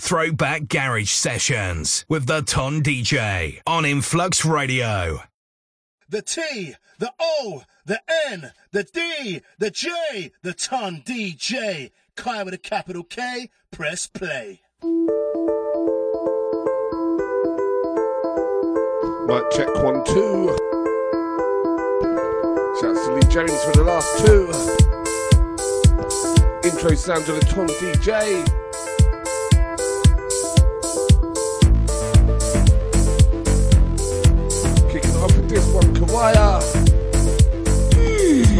Throwback Garage Sessions with the Ton DJ on Influx Radio. The T, the O, the N, the D, the J, the Ton DJ. Kai with a capital K, press play. Mic check one, two. Shouts to Lee James for the last two. Intro sounds of the Ton DJ.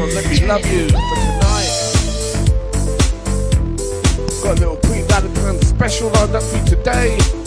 This Let Me Love You for tonight. Got a little pre-Valentine's special lined up for you today.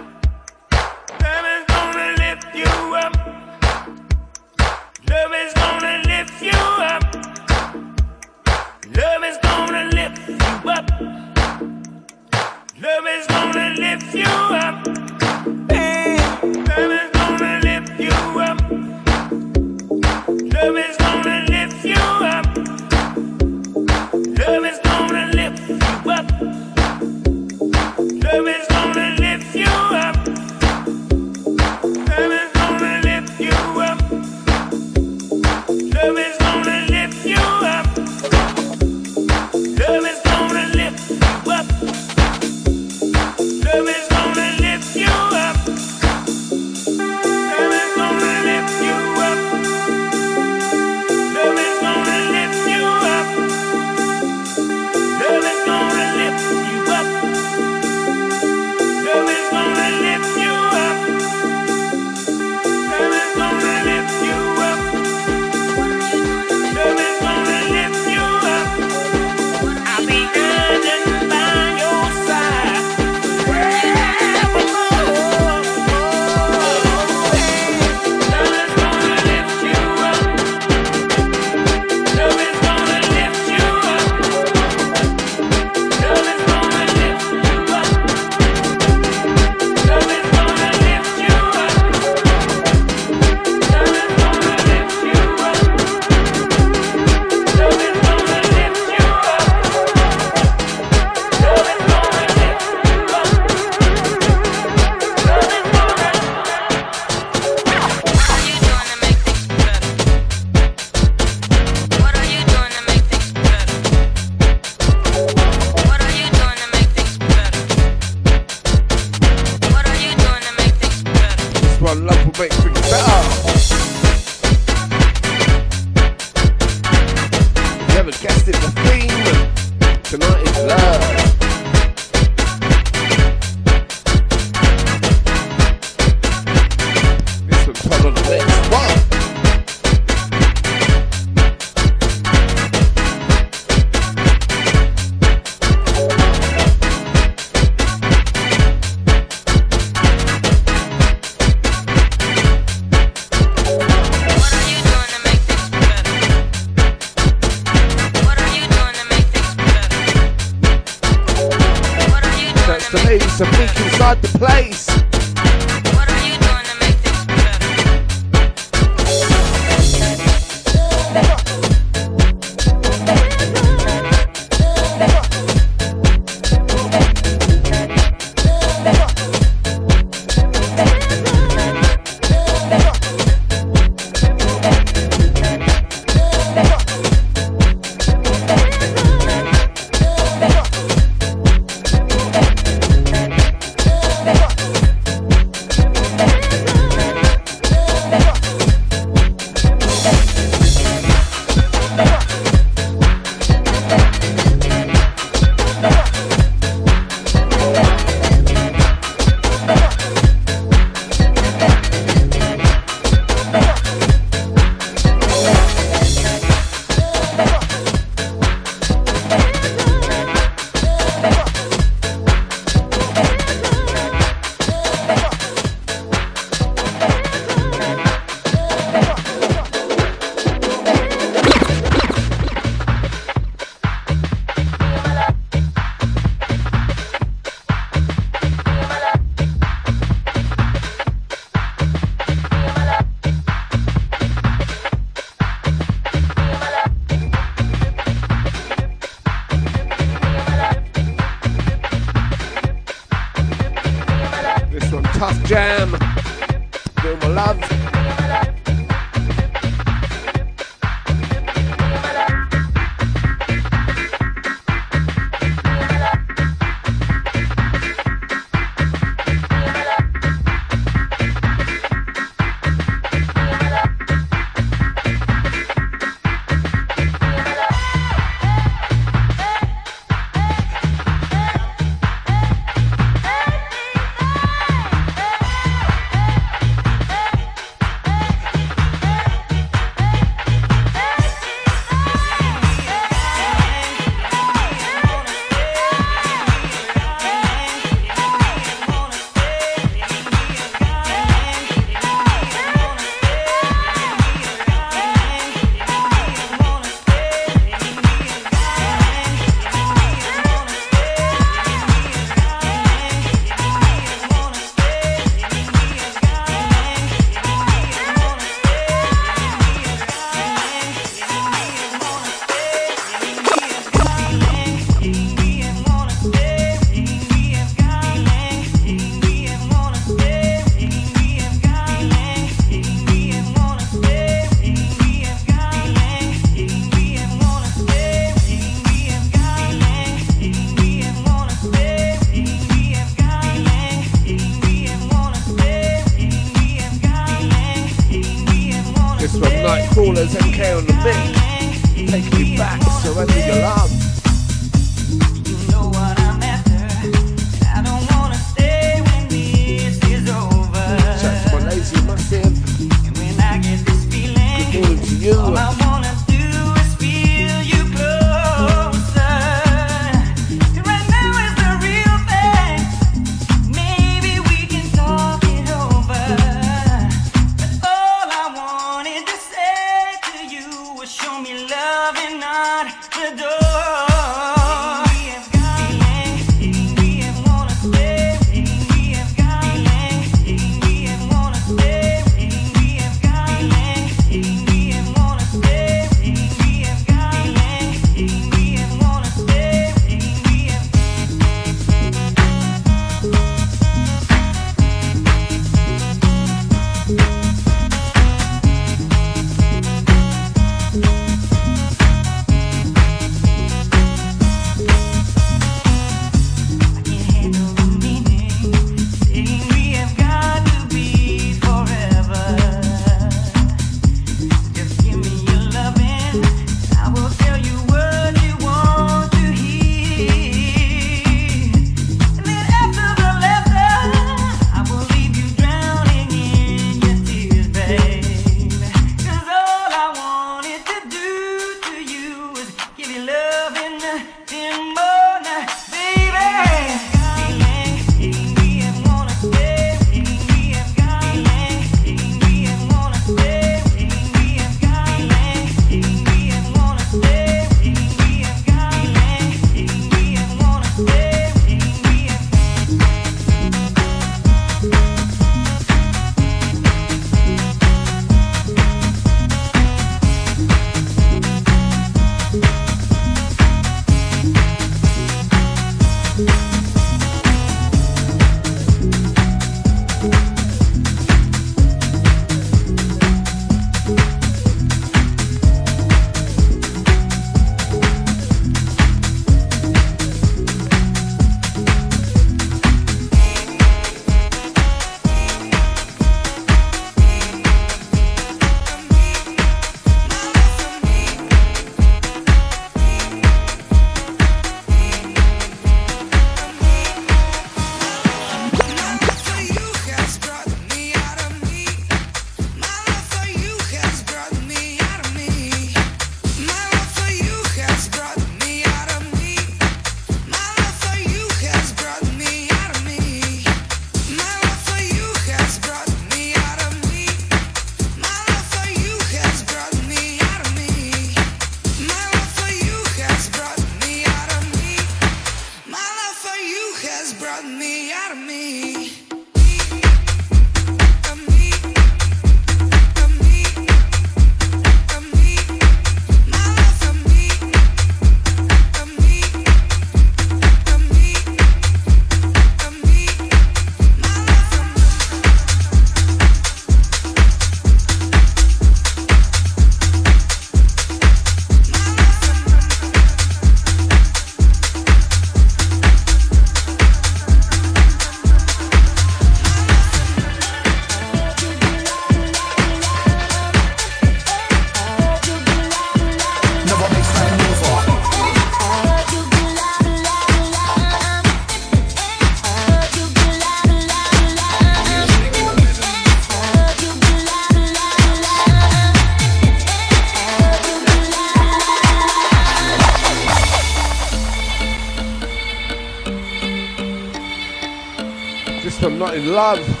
Shouting love.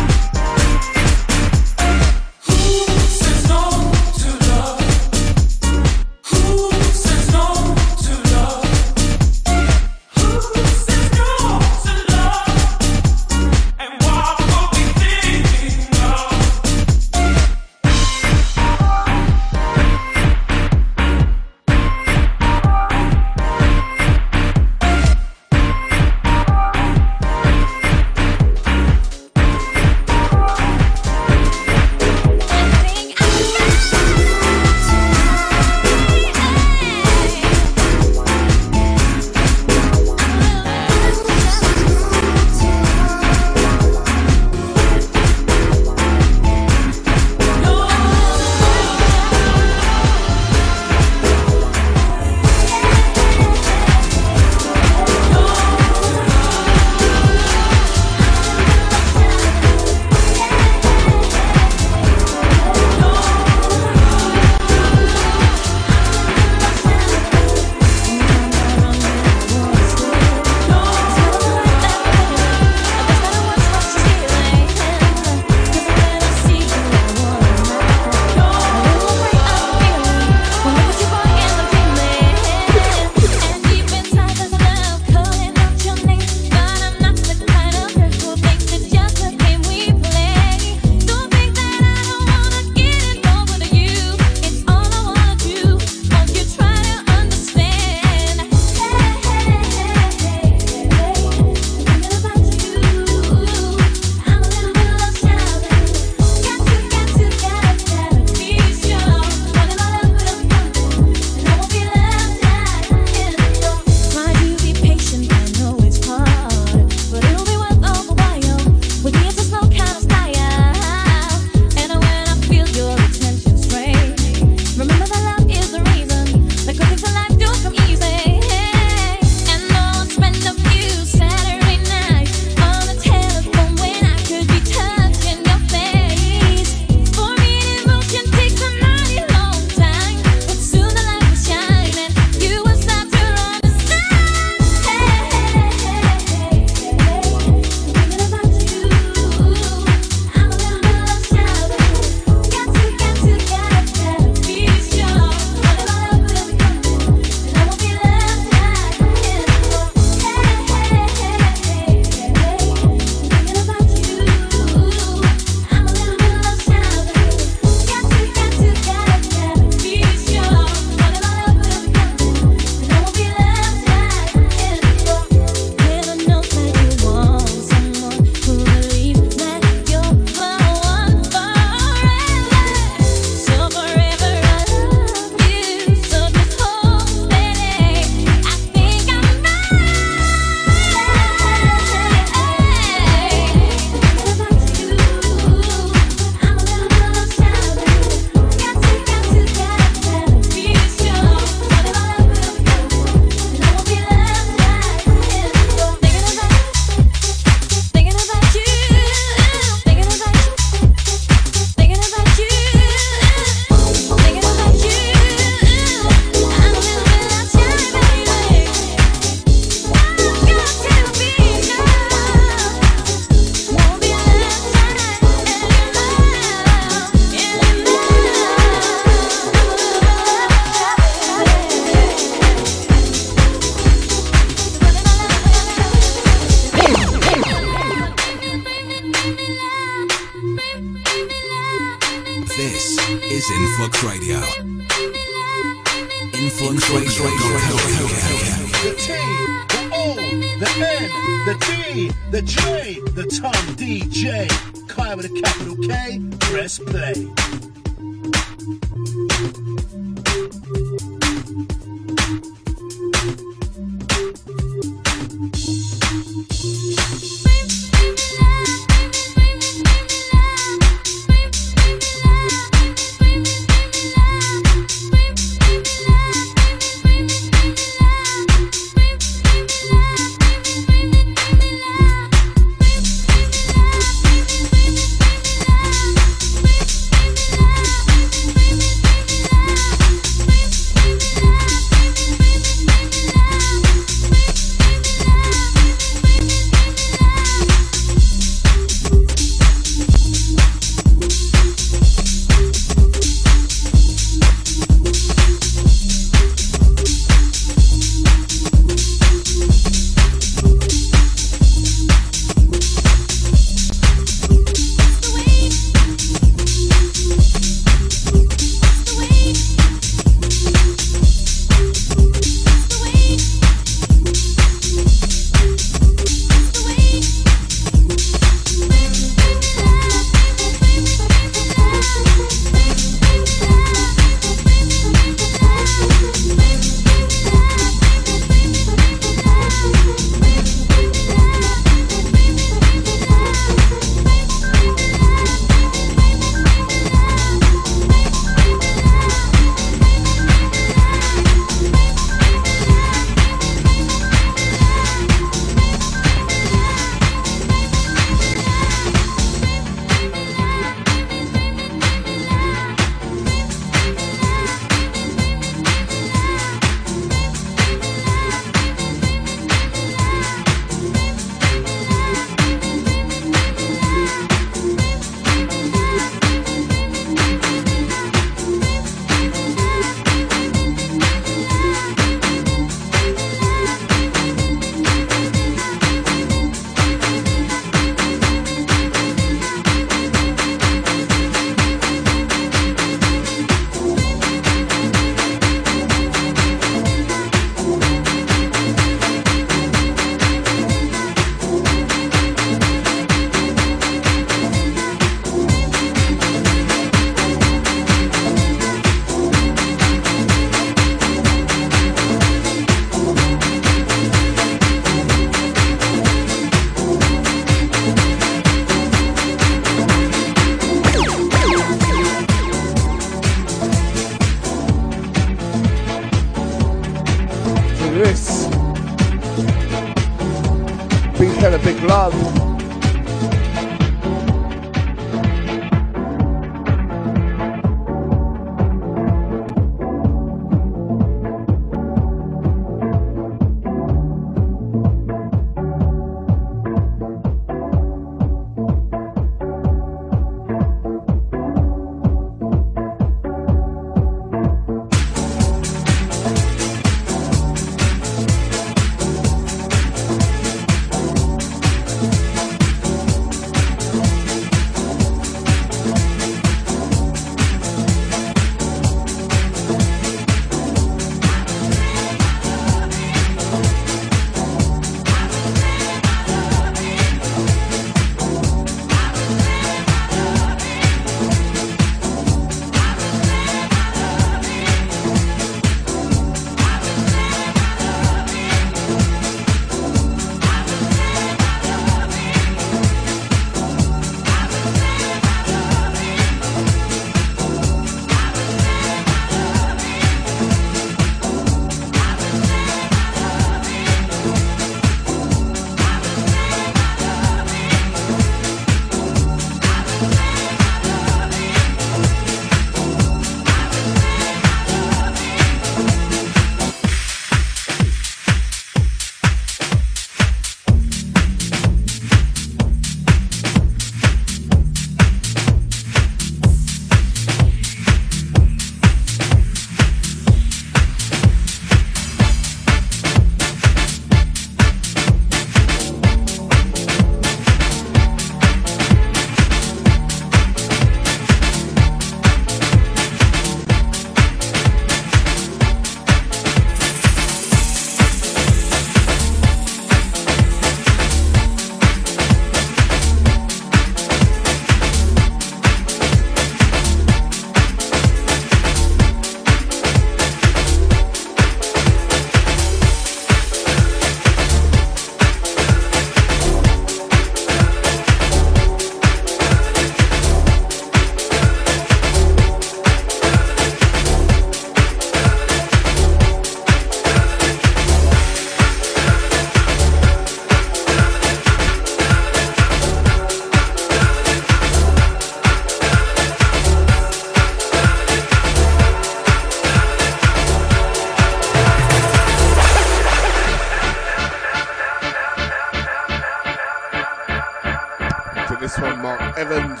Mark Evans.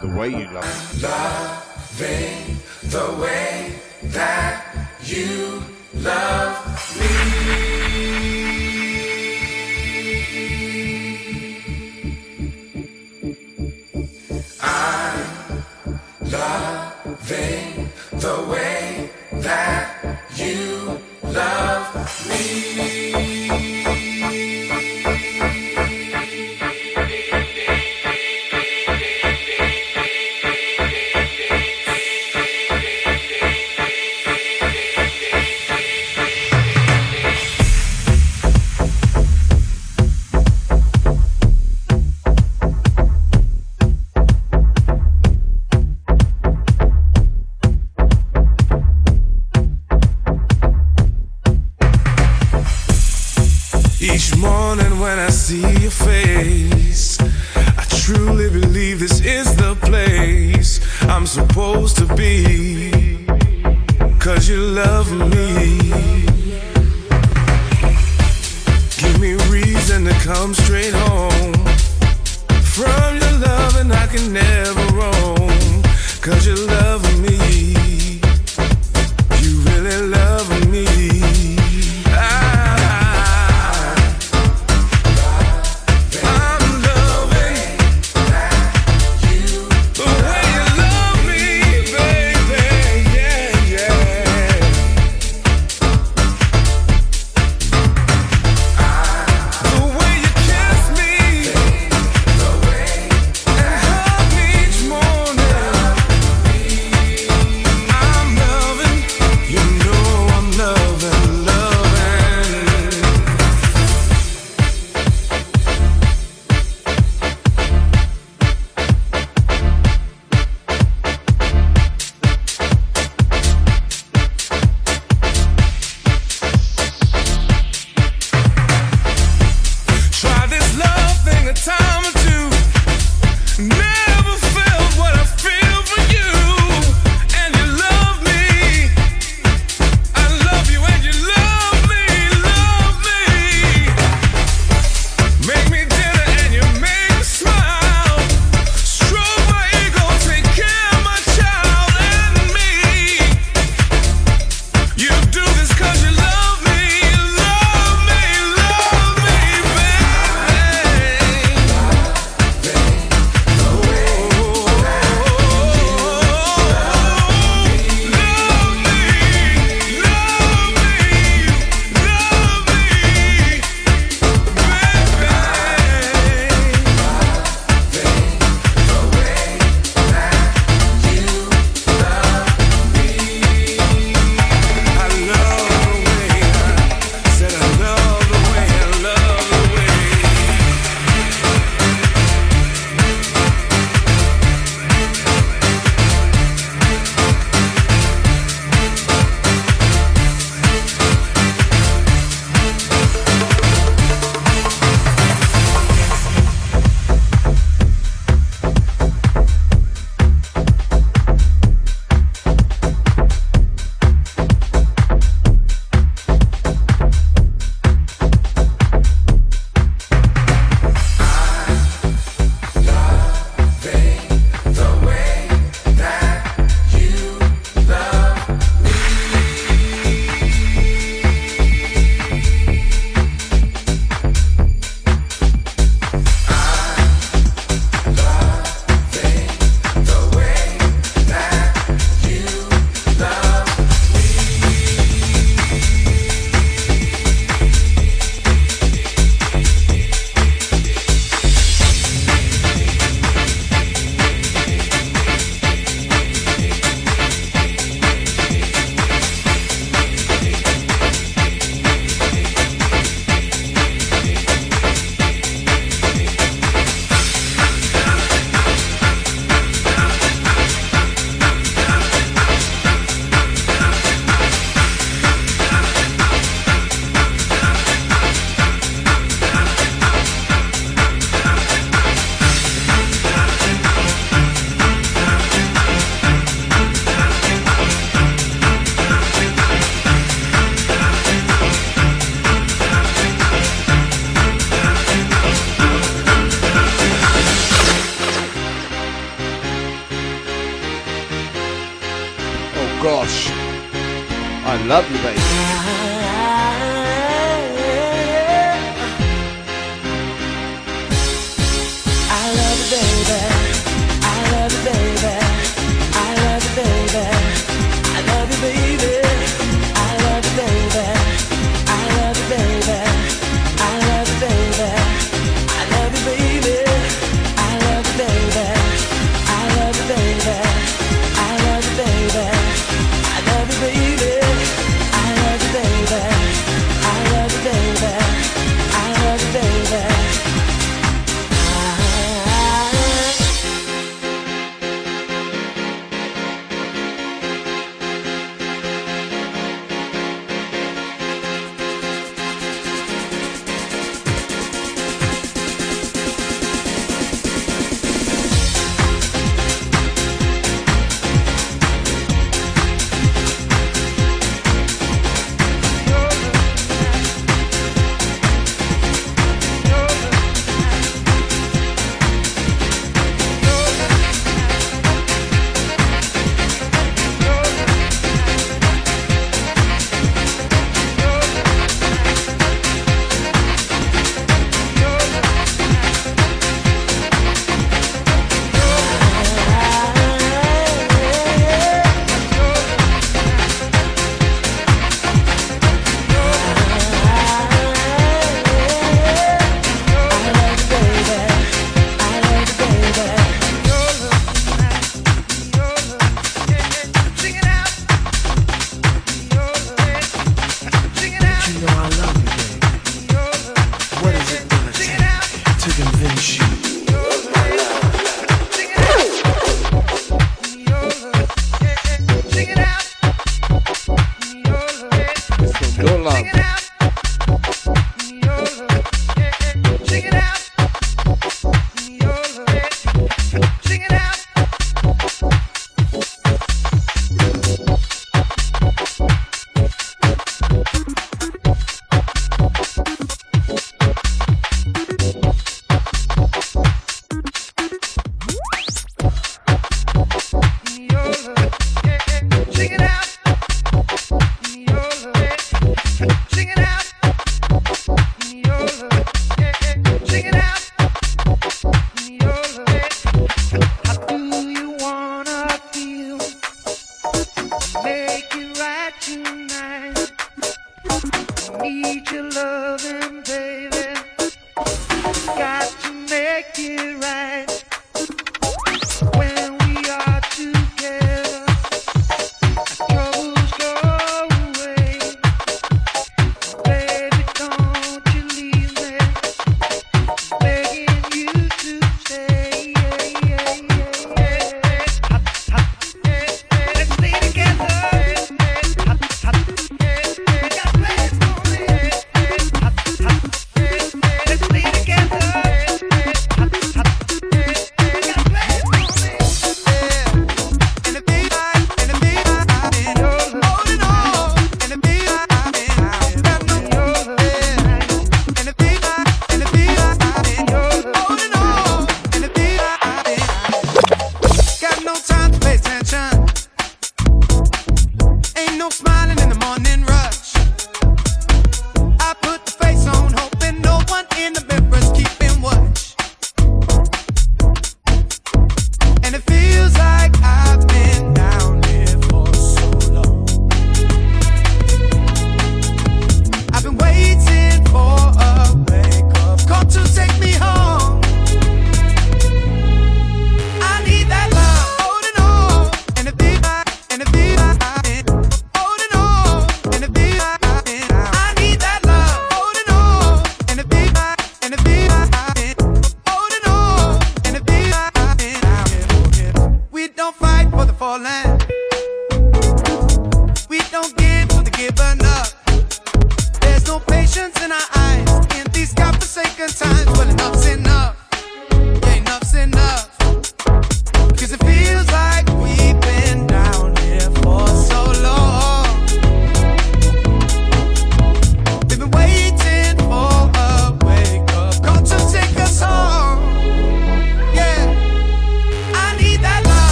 The way you love. Loving the way that you love.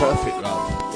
Influx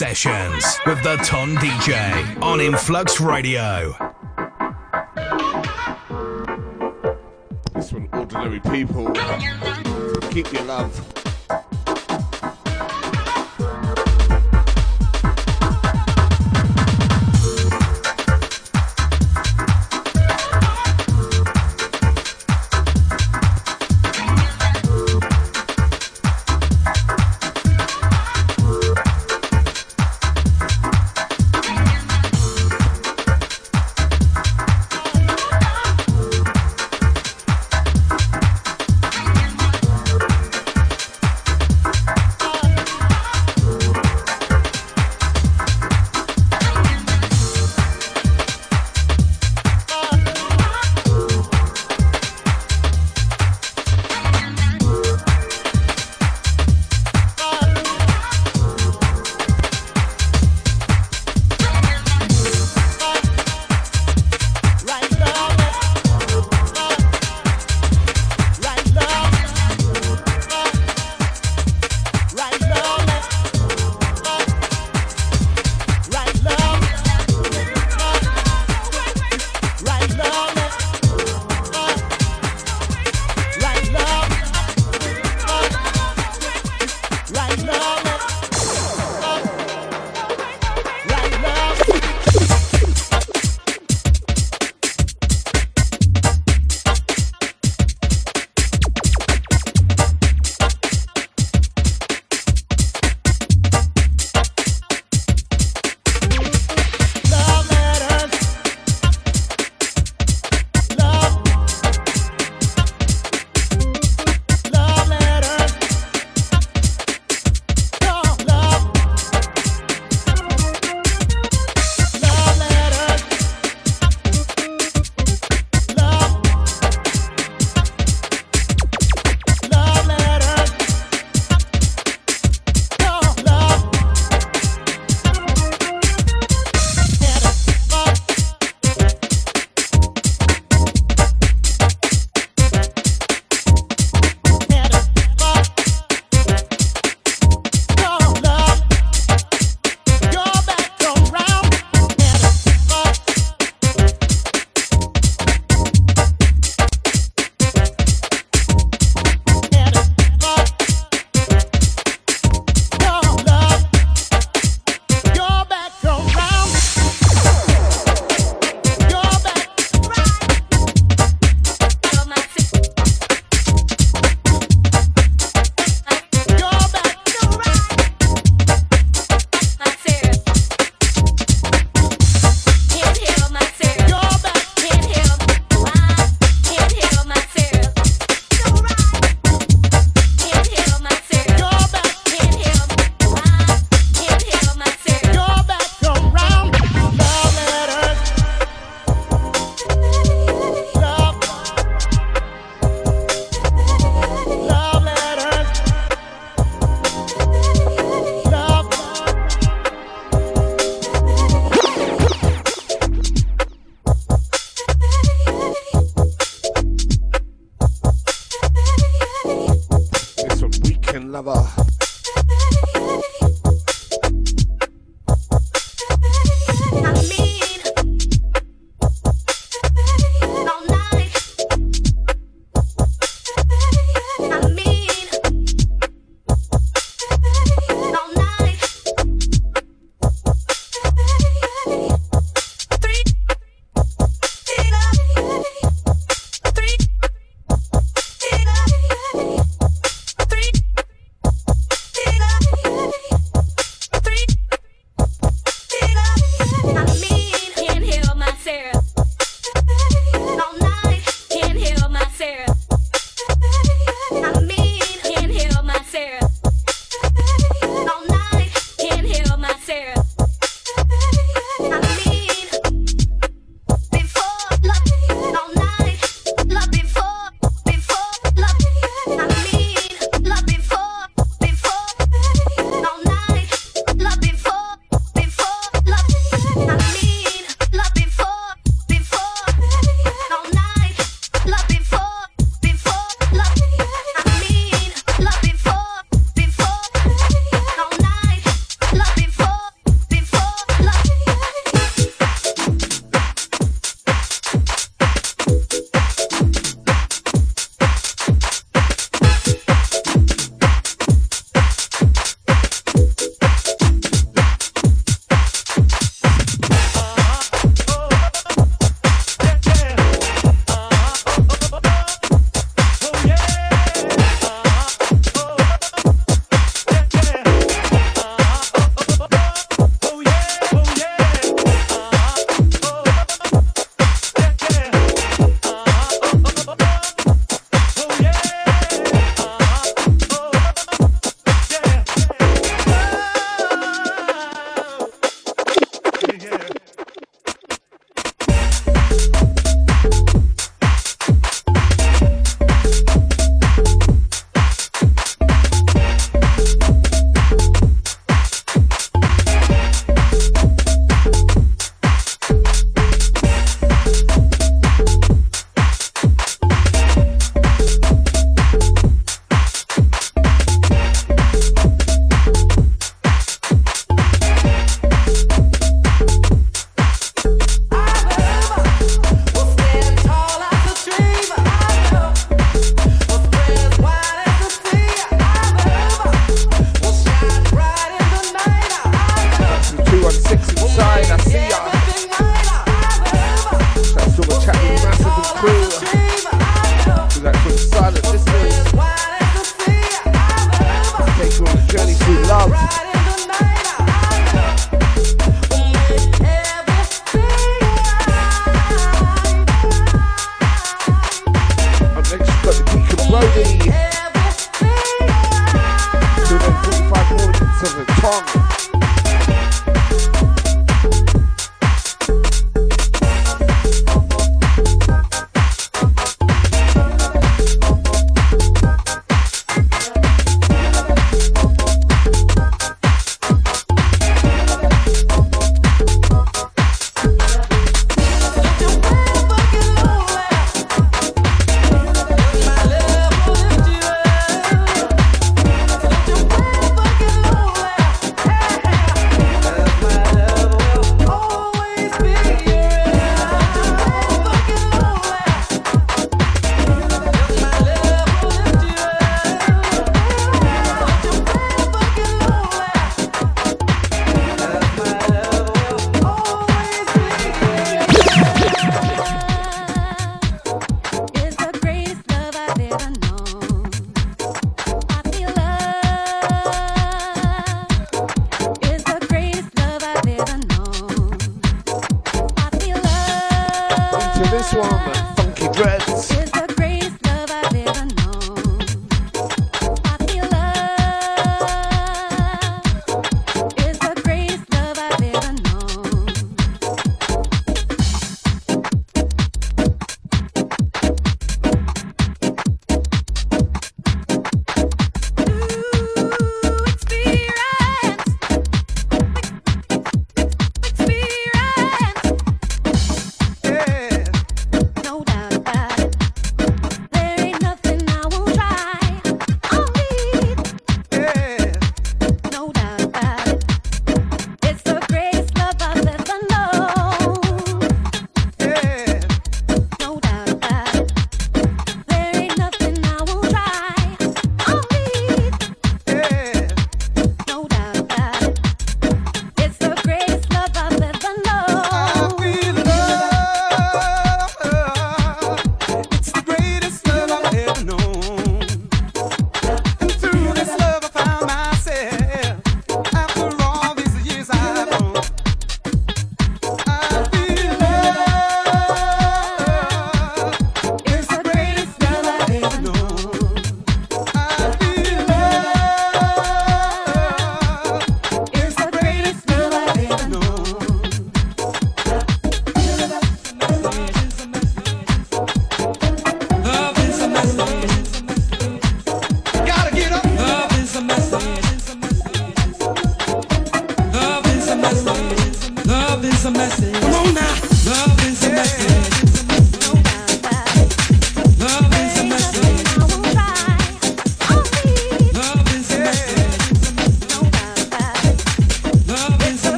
Sessions with the Ton DJ on Influx Radio. This one, ordinary people. Keep your love.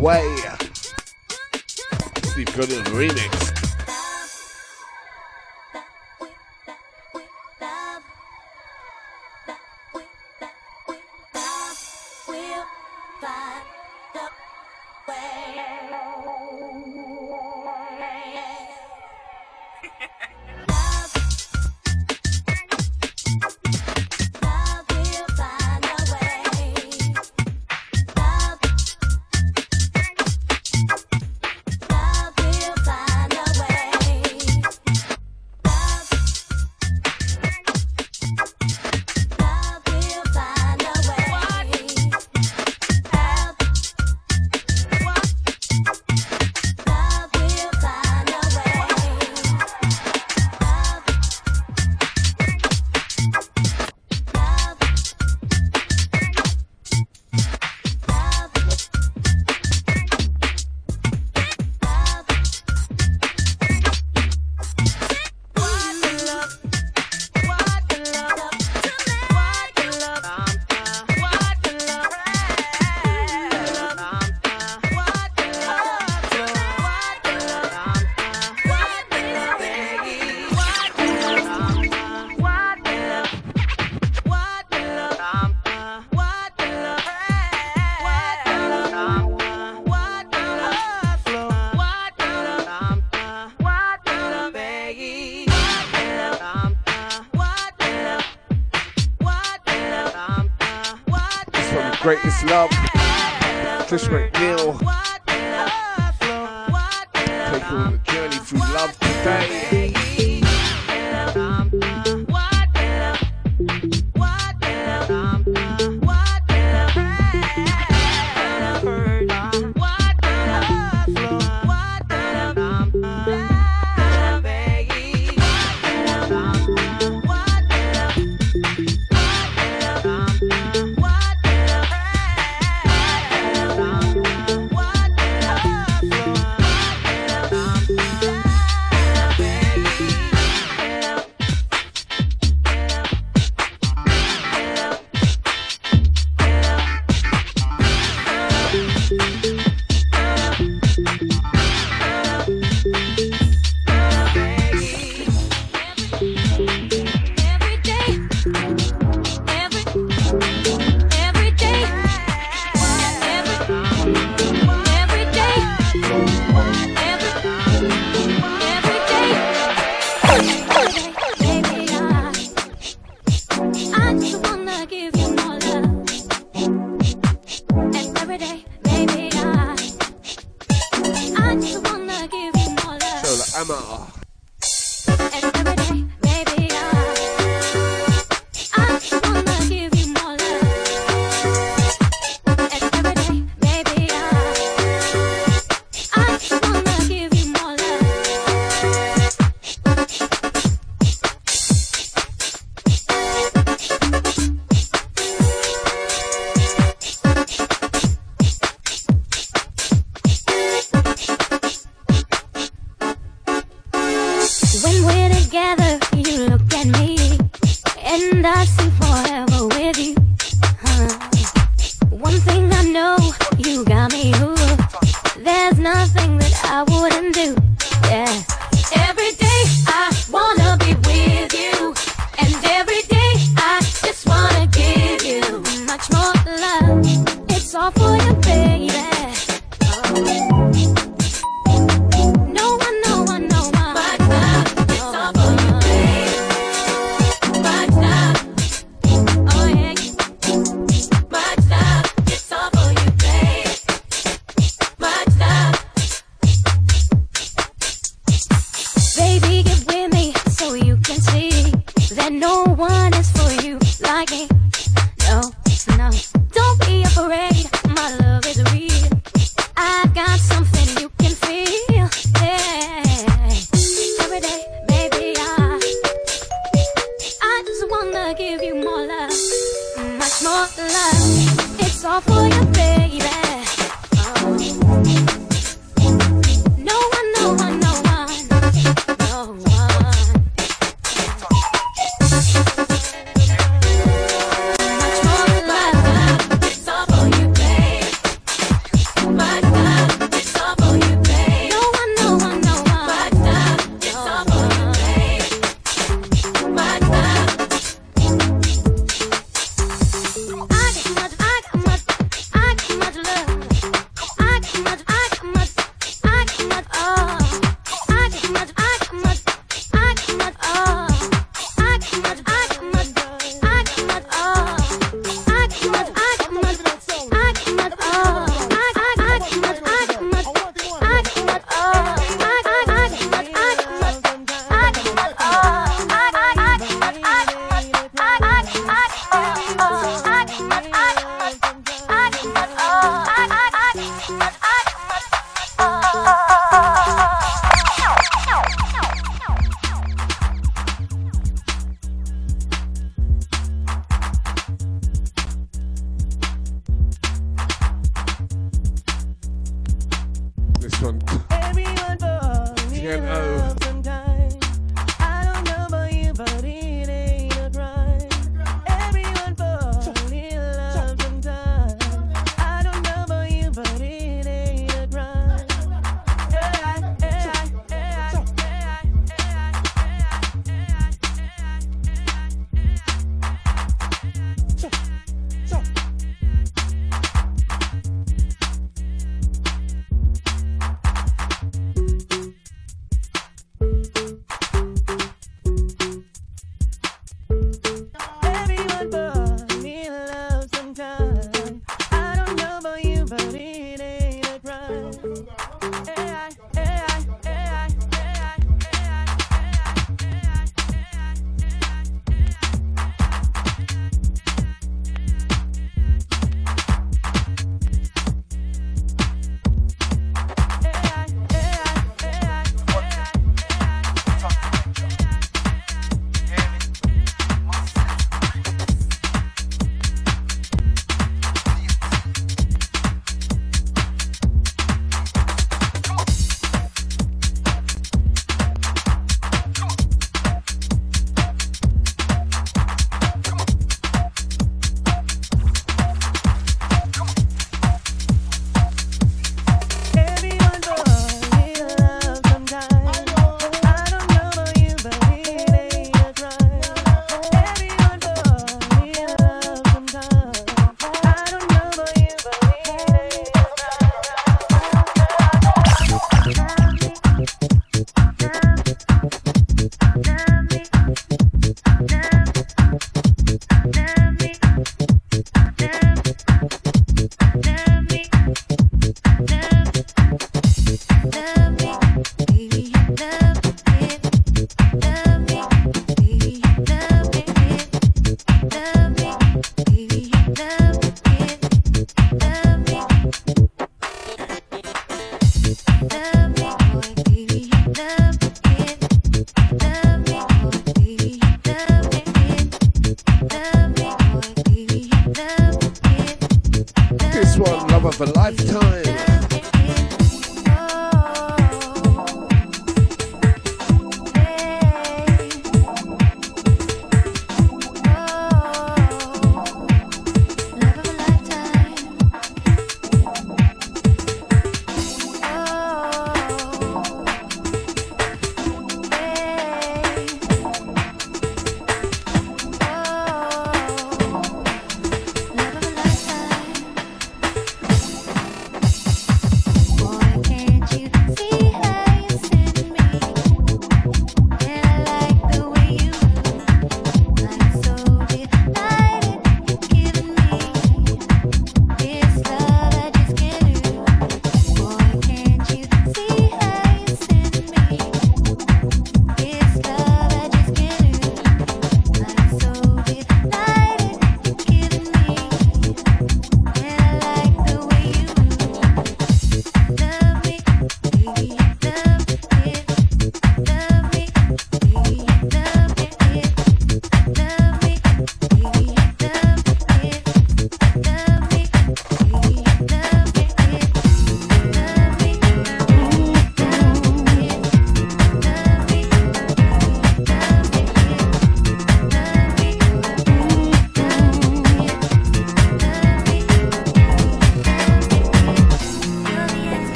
Bye.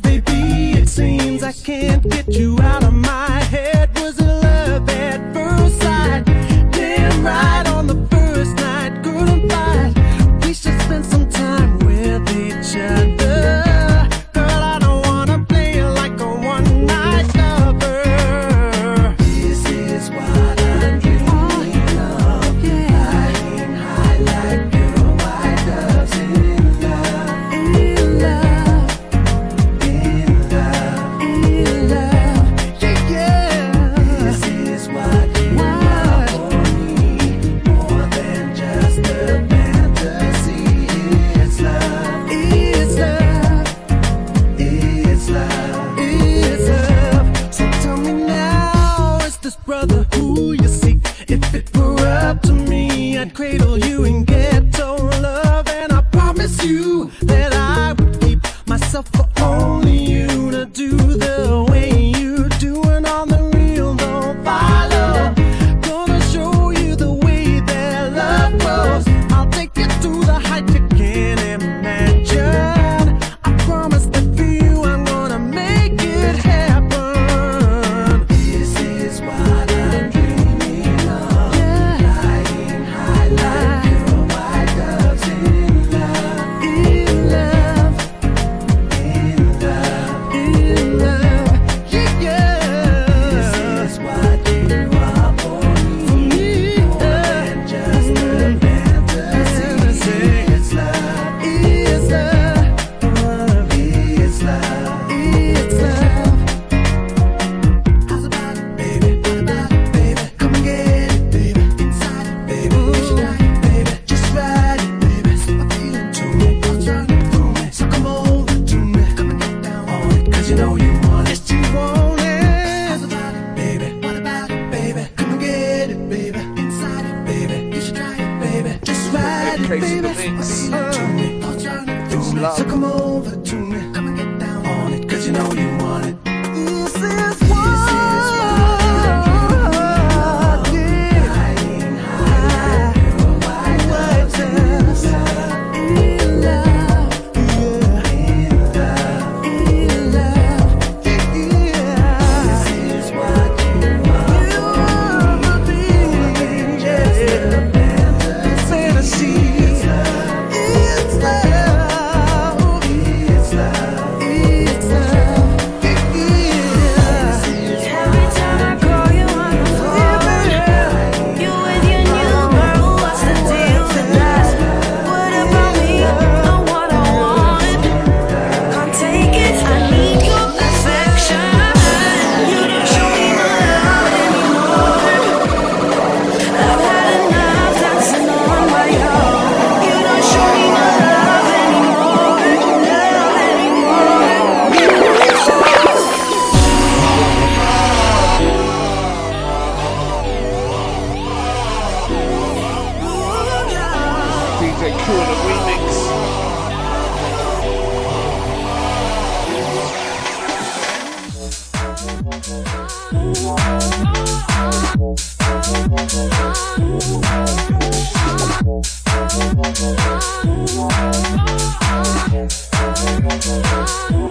baby, it seems I can't get you out of my Oh.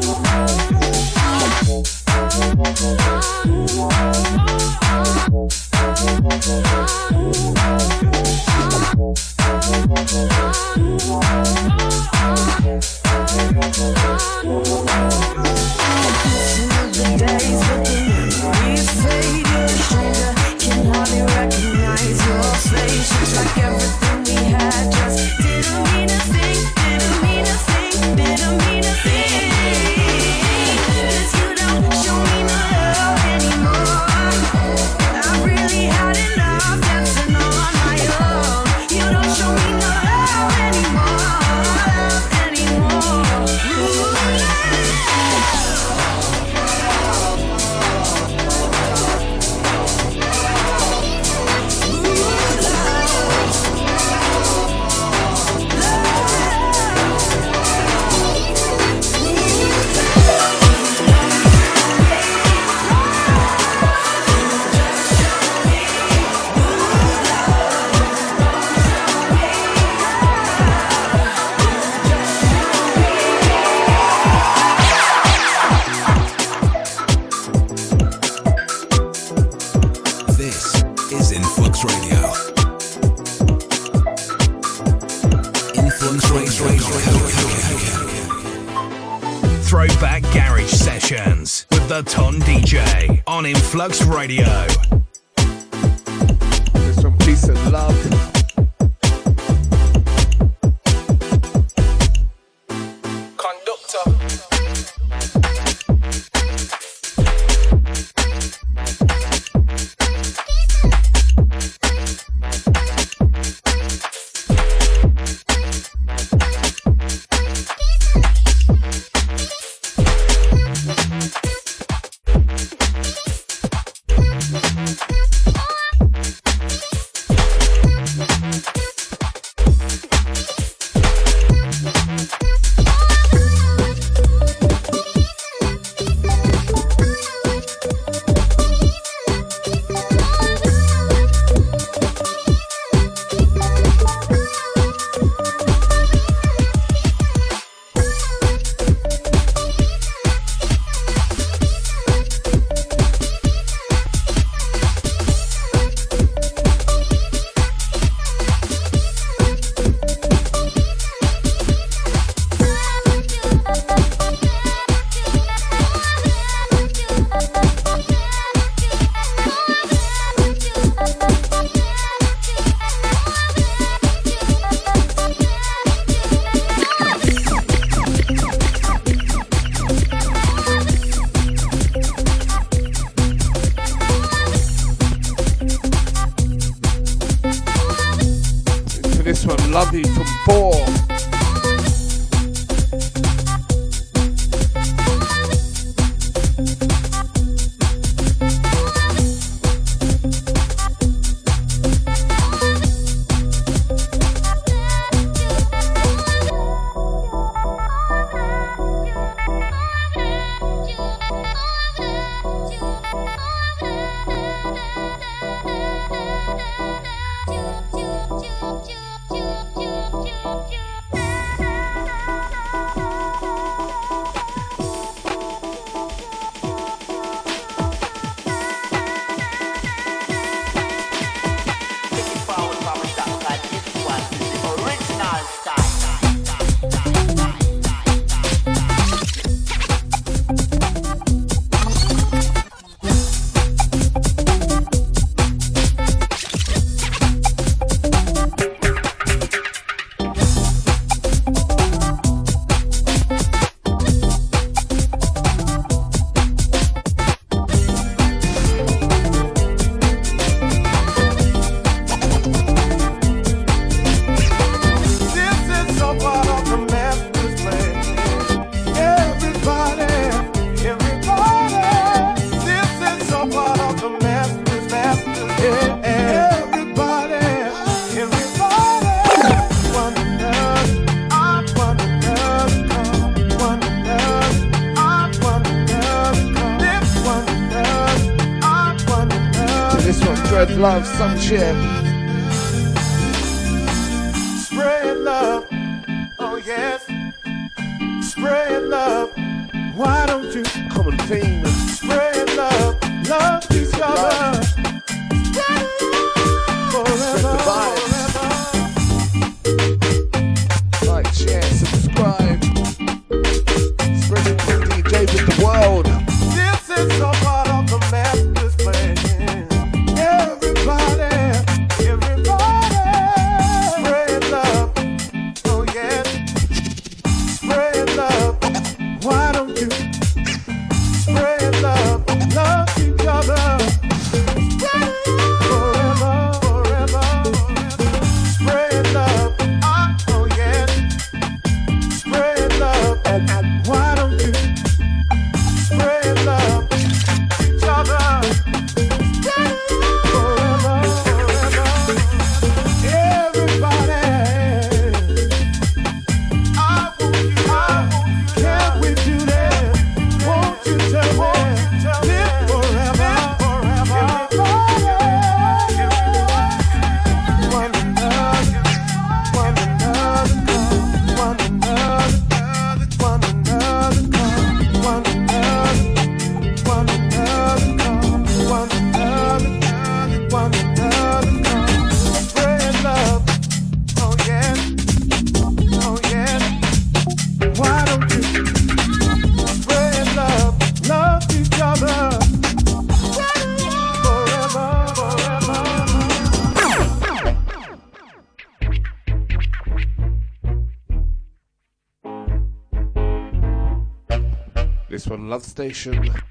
Station.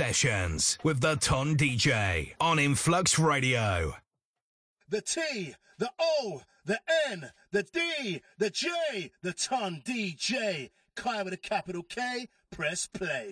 Sessions with the Ton DJ on Influx Radio. The T, the O, the N, the D, the J, the Ton DJ. Kai with a capital K. Press play.